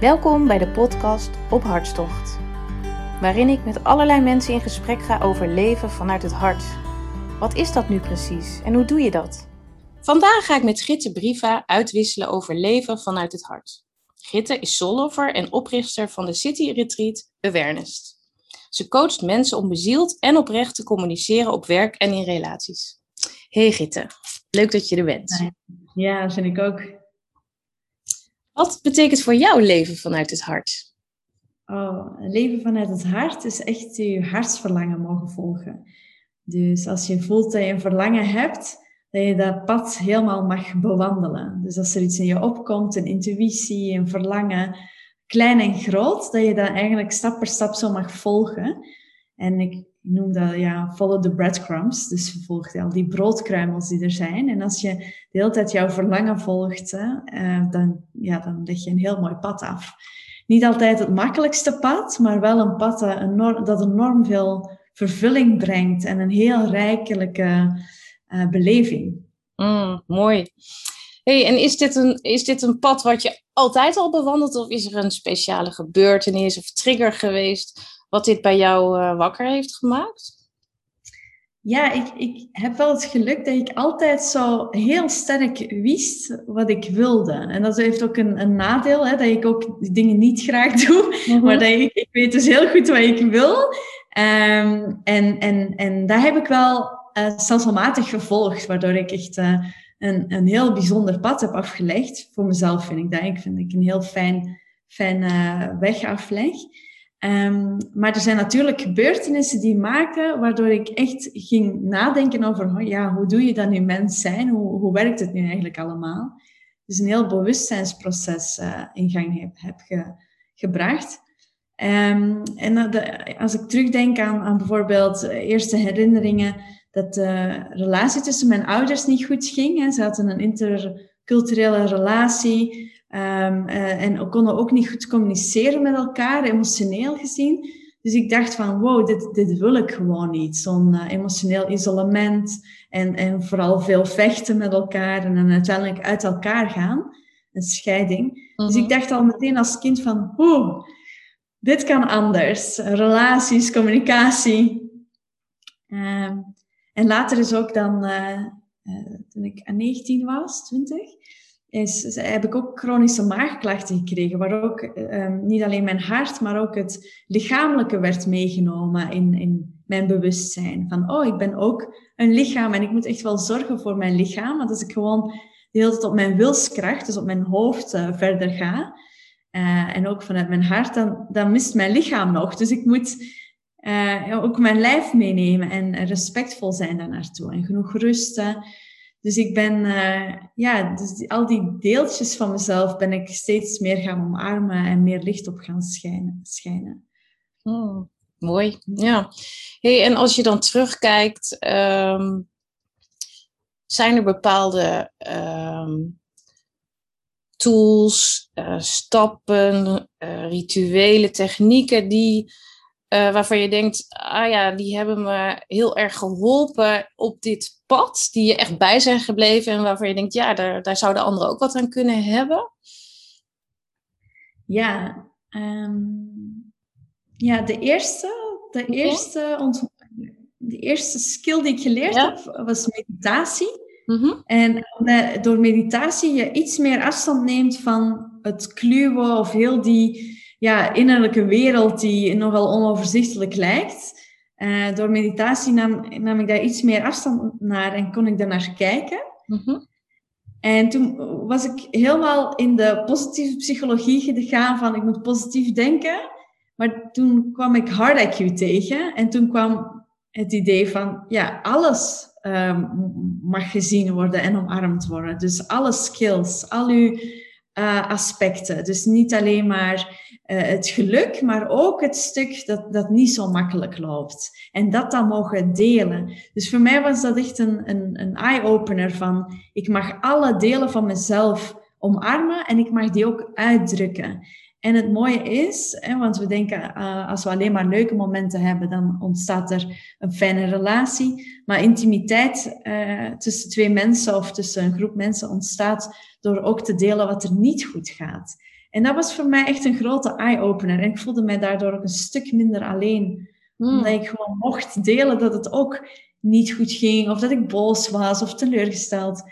Welkom bij de podcast Op Hartstocht, waarin ik met allerlei mensen in gesprek ga over leven vanuit het hart. Wat is dat nu precies en hoe doe je dat? Vandaag ga ik met Gitte Briva uitwisselen over leven vanuit het hart. Gitte is soullover en oprichter van de City Retreat Awareness. Ze coacht mensen om bezield en oprecht te communiceren op werk en in relaties. Hey Gitte, leuk dat je er bent. Ja, vind ik ook. Wat betekent voor jou leven vanuit het hart? Oh, leven vanuit het hart is echt je hartsverlangen mogen volgen. Dus als je voelt dat je een verlangen hebt, dat je dat pad helemaal mag bewandelen. Dus als er iets in je opkomt, een intuïtie, een verlangen, klein en groot, dat je dat eigenlijk stap per stap zo mag volgen. En ik noem dat ja, follow the breadcrumbs. Dus volg al die broodkruimels die er zijn. En als je de hele tijd jouw verlangen volgt, hè, uh, dan, ja, dan leg je een heel mooi pad af. Niet altijd het makkelijkste pad, maar wel een pad dat enorm, enorm veel vervulling brengt en een heel rijkelijke uh, beleving. Mm, mooi. Hey, en is dit, een, is dit een pad wat je altijd al bewandelt of is er een speciale gebeurtenis of trigger geweest wat dit bij jou uh, wakker heeft gemaakt? Ja, ik, ik heb wel het geluk dat ik altijd zo heel sterk wist wat ik wilde. En dat heeft ook een, een nadeel, hè, dat ik ook dingen niet graag doe. Mm -hmm. Maar dat ik, ik weet dus heel goed wat ik wil. Um, en, en, en daar heb ik wel uh, stelselmatig gevolgd, waardoor ik echt uh, een, een heel bijzonder pad heb afgelegd. Voor mezelf vind ik dat. Ik vind ik een heel fijn, fijn uh, weg afleg. Um, maar er zijn natuurlijk gebeurtenissen die maken waardoor ik echt ging nadenken over, oh ja, hoe doe je dat nu mens zijn? Hoe, hoe werkt het nu eigenlijk allemaal? Dus een heel bewustzijnsproces uh, in gang heb, heb ge, gebracht. Um, en als ik terugdenk aan, aan bijvoorbeeld eerste herinneringen dat de relatie tussen mijn ouders niet goed ging. Hè. Ze hadden een interculturele relatie. Um, uh, en konden ook niet goed communiceren met elkaar, emotioneel gezien. Dus ik dacht van, wow, dit, dit wil ik gewoon niet. Zo'n uh, emotioneel isolement en, en vooral veel vechten met elkaar en dan uiteindelijk uit elkaar gaan. Een scheiding. Mm -hmm. Dus ik dacht al meteen als kind van, oeh, dit kan anders. Relaties, communicatie. Um, en later is ook dan, uh, toen ik 19 was, 20, is, heb ik ook chronische maagklachten gekregen, waar ook um, niet alleen mijn hart, maar ook het lichamelijke werd meegenomen in, in mijn bewustzijn. Van, oh, ik ben ook een lichaam en ik moet echt wel zorgen voor mijn lichaam. Want als ik gewoon de hele tijd op mijn wilskracht, dus op mijn hoofd uh, verder ga, uh, en ook vanuit mijn hart, dan, dan mist mijn lichaam nog. Dus ik moet uh, ook mijn lijf meenemen en respectvol zijn daar naartoe en genoeg rusten. Dus ik ben, uh, ja, dus al die deeltjes van mezelf ben ik steeds meer gaan omarmen en meer licht op gaan schijnen. schijnen. Oh, mooi, ja. Hey, en als je dan terugkijkt, um, zijn er bepaalde um, tools, uh, stappen, uh, rituelen, technieken die uh, waarvan je denkt, ah ja, die hebben me heel erg geholpen op dit pad, die je echt bij zijn gebleven en waarvan je denkt, ja, daar, daar zouden anderen ook wat aan kunnen hebben? Ja, um, ja de eerste, de okay. eerste, de eerste skill die ik geleerd ja. heb, was meditatie. Mm-hmm. En door meditatie je iets meer afstand neemt van het kluwen of heel die ja, innerlijke wereld die nogal onoverzichtelijk lijkt. Uh, door meditatie nam, nam ik daar iets meer afstand naar en kon ik daarnaar kijken. Mm-hmm. En toen was ik helemaal in de positieve psychologie gegaan van ik moet positief denken. Maar toen kwam ik hard IQ tegen en toen kwam het idee van ja, alles um, mag gezien worden en omarmd worden. Dus alle skills, al uw uh, aspecten. Dus niet alleen maar uh, het geluk, maar ook het stuk dat, dat niet zo makkelijk loopt. En dat dan mogen delen. Dus voor mij was dat echt een, een, een eye-opener van, ik mag alle delen van mezelf omarmen en ik mag die ook uitdrukken. En het mooie is, hè, want we denken uh, als we alleen maar leuke momenten hebben, dan ontstaat er een fijne relatie. Maar intimiteit uh, tussen twee mensen of tussen een groep mensen ontstaat door ook te delen wat er niet goed gaat. En dat was voor mij echt een grote eye-opener. En ik voelde mij daardoor ook een stuk minder alleen. Hmm. Omdat ik gewoon mocht delen dat het ook niet goed ging, of dat ik boos was of teleurgesteld.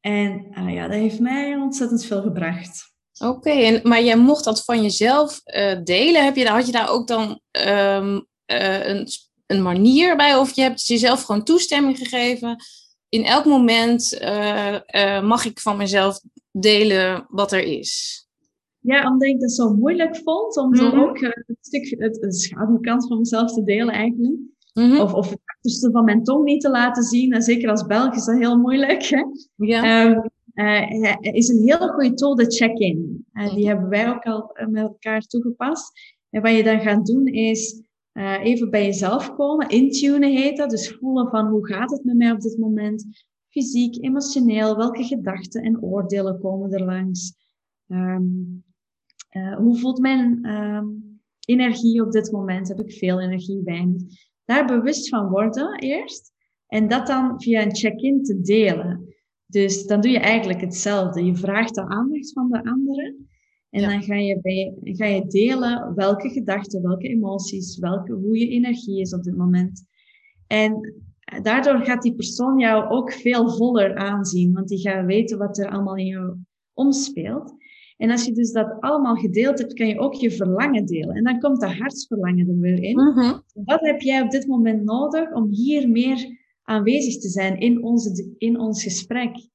En uh, ja, dat heeft mij ontzettend veel gebracht. Oké, en maar jij mocht dat van jezelf uh, delen. Heb je, had je daar ook dan um, uh, een, een manier bij? Of je hebt jezelf gewoon toestemming gegeven? In elk moment uh, mag ik van mezelf delen wat er is. Ja, omdat ik dat zo moeilijk vond om mm-hmm. ook het stuk, het, de schaduwkant van mezelf te delen eigenlijk. Mm-hmm. Of, of het achterste van mijn tong niet te laten zien. En zeker als Belg is dat heel moeilijk. Hè? Ja. Um, uh, is een hele goede tool, de check-in. Uh, die hebben wij ook al eh, met elkaar toegepast. En wat je dan gaat doen is uh, even bij jezelf komen. Intunen heet dat. Dus voelen van hoe gaat het met mij op dit moment. Fysiek, emotioneel. Welke gedachten en oordelen komen er langs. Um, hoe voelt mijn um, energie op dit moment? Heb ik veel energie, weinig? Daar bewust van worden eerst. En dat dan via een check-in te delen. Dus dan doe je eigenlijk hetzelfde. Je vraagt de aandacht van de anderen. En dan ga je, bij, ga je delen welke gedachten, welke emoties, welke, hoe je energie is op dit moment. En daardoor gaat die persoon jou ook veel voller aanzien, want die gaat weten wat er allemaal in jou omspeelt. En als je dus dat allemaal gedeeld hebt, kan je ook je verlangen delen. En dan komt de hartsverlangen er weer in. Mhm. Wat heb jij op dit moment nodig om hier meer aanwezig te zijn in, onze, in ons gesprek.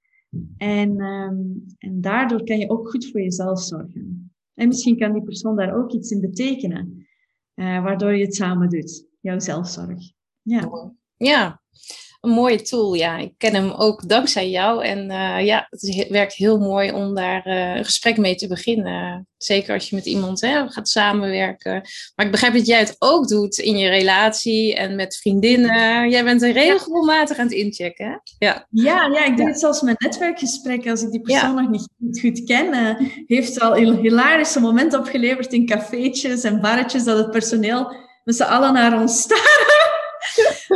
En, um, en daardoor kan je ook goed voor jezelf zorgen. En misschien kan die persoon daar ook iets in betekenen, uh, waardoor je het samen doet, jouw zelfzorg. Ja. Ja, een mooie tool. Ja, ik ken hem ook dankzij jou. En uh, ja, het werkt heel mooi om daar uh, een gesprek mee te beginnen. Zeker als je met iemand hè, gaat samenwerken. Maar ik begrijp dat jij het ook doet in je relatie en met vriendinnen. Jij bent er regelmatig aan het inchecken. Hè? Ja. Ja, ja, ik doe het zelfs met netwerkgesprekken. Als ik die persoon nog niet goed ken, uh, heeft al hilarische momenten opgeleverd in cafeetjes en barretjes dat het personeel met z'n allen naar ons staren.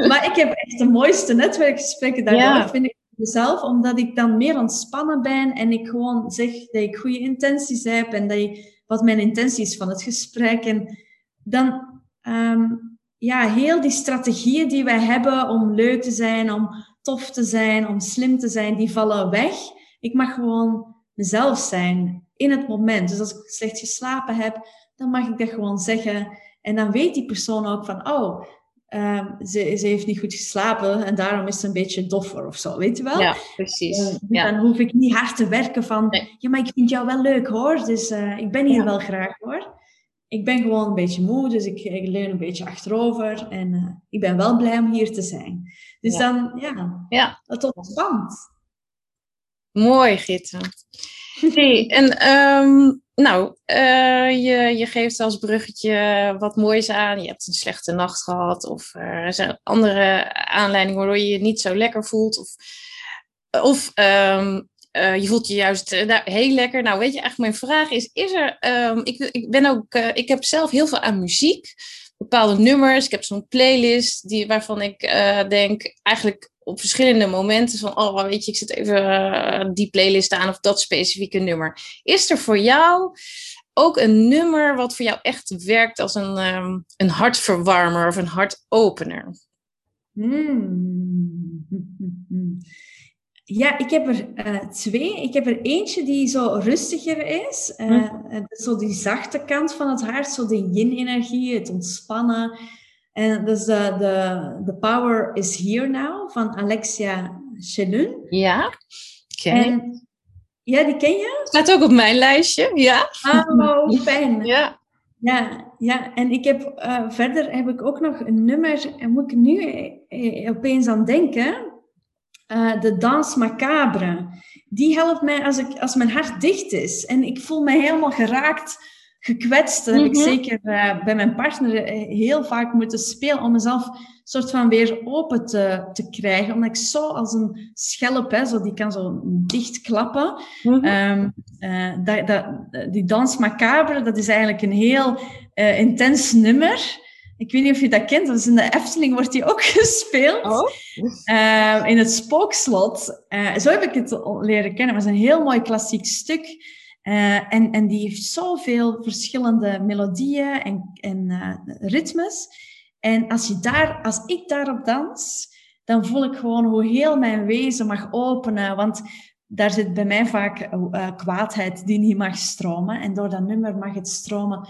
Maar ik heb echt de mooiste netwerkgesprekken daardoor, vind ik mezelf, omdat ik dan meer ontspannen ben en ik gewoon zeg dat ik goede intenties heb en dat ik, wat mijn intentie is van het gesprek. En dan, um, ja, heel die strategieën die wij hebben om leuk te zijn, om tof te zijn, om slim te zijn, die vallen weg. Ik mag gewoon mezelf zijn in het moment. Dus als ik slecht geslapen heb, dan mag ik dat gewoon zeggen. En dan weet die persoon ook van, oh, Um, ze, ze, heeft niet goed geslapen en daarom is ze een beetje doffer of zo, weet je wel? Ja, precies. Uh, ja. Dan hoef ik niet hard te werken van, ja, maar ik vind jou wel leuk hoor, dus uh, ik ben hier wel graag hoor. Ik ben gewoon een beetje moe, dus ik, ik leun een beetje achterover en uh, ik ben wel blij om hier te zijn. Dus dan, ja, ja. dat ontspant. Mooi, Gitte. Hey, en um, nou, uh, je, je geeft als bruggetje wat moois aan. Je hebt een slechte nacht gehad. Of er zijn andere aanleidingen waardoor je je niet zo lekker voelt. Of, of um, uh, je voelt je juist uh, nou, heel lekker. Nou, weet je, eigenlijk mijn vraag is: is er. Um, ik, ik, ben ook, ik heb zelf heel veel aan muziek. Bepaalde nummers. Ik heb zo'n playlist die, waarvan ik denk, eigenlijk op verschillende momenten van, oh weet je, ik zet even uh, die playlist aan of dat specifieke nummer. Is er voor jou ook een nummer wat voor jou echt werkt als een, um, een hartverwarmer of een hartopener? Hmm. Ja, ik heb er uh, twee. Ik heb er eentje die zo rustiger is. Uh, hm. Zo die zachte kant van het hart, zo de yin-energie, het ontspannen. En dat is de, de, The Power is Here Now van Alexia Chelun. Ja, ken Ja, die ken je? Staat ook op mijn lijstje, ja. Oh, fijn. ja. Ja, ja, en ik heb uh, verder heb ik ook nog een nummer, en moet ik nu eh, opeens aan denken. Uh, de Dans Macabre. Die helpt mij als, ik, als mijn hart dicht is. En ik voel me helemaal geraakt gekwetst. Dat heb ik mhm. zeker uh, bij mijn partner heel vaak moeten spelen om mezelf soort van weer open te, te krijgen. Omdat ik zo als een schelp, hè, zo, die kan zo dicht klappen. Mm -hmm. um, dat, dat, die dans macabre, dat is eigenlijk een heel uh, intens nummer. Ik weet niet of je dat kent, is in de Efteling wordt die ook gespeeld. Oh. Uh, in het Spookslot. Uh, zo heb ik het leren kennen. Maar het is een heel mooi klassiek stuk. Uh, en, en die heeft zoveel verschillende melodieën en, en ritmes. En als, je daar, als ik daarop dans, dan voel ik gewoon hoe heel mijn wezen mag openen. Want daar zit bij mij vaak kwaadheid die niet mag stromen. En door dat nummer mag het stromen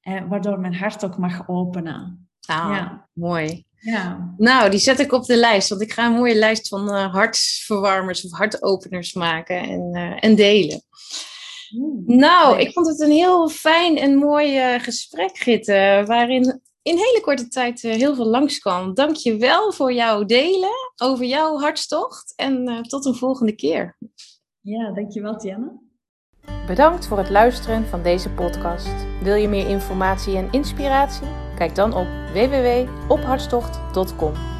eh, waardoor mijn hart ook mag openen. Ah, ja. mooi. Ja. Nou, die zet ik op de lijst, want ik ga een mooie lijst van hartverwarmers of hartopeners maken en, en delen. Nou, ik vond het een heel fijn en mooi uh, gesprek, Gitte, waarin in hele korte tijd heel veel langskwam. Dank je wel voor jouw delen over jouw hartstocht en tot een volgende keer. Ja, dankjewel Tianne. Bedankt voor het luisteren van deze podcast. Wil je meer informatie en inspiratie? Kijk dan op www.ophartstocht.com.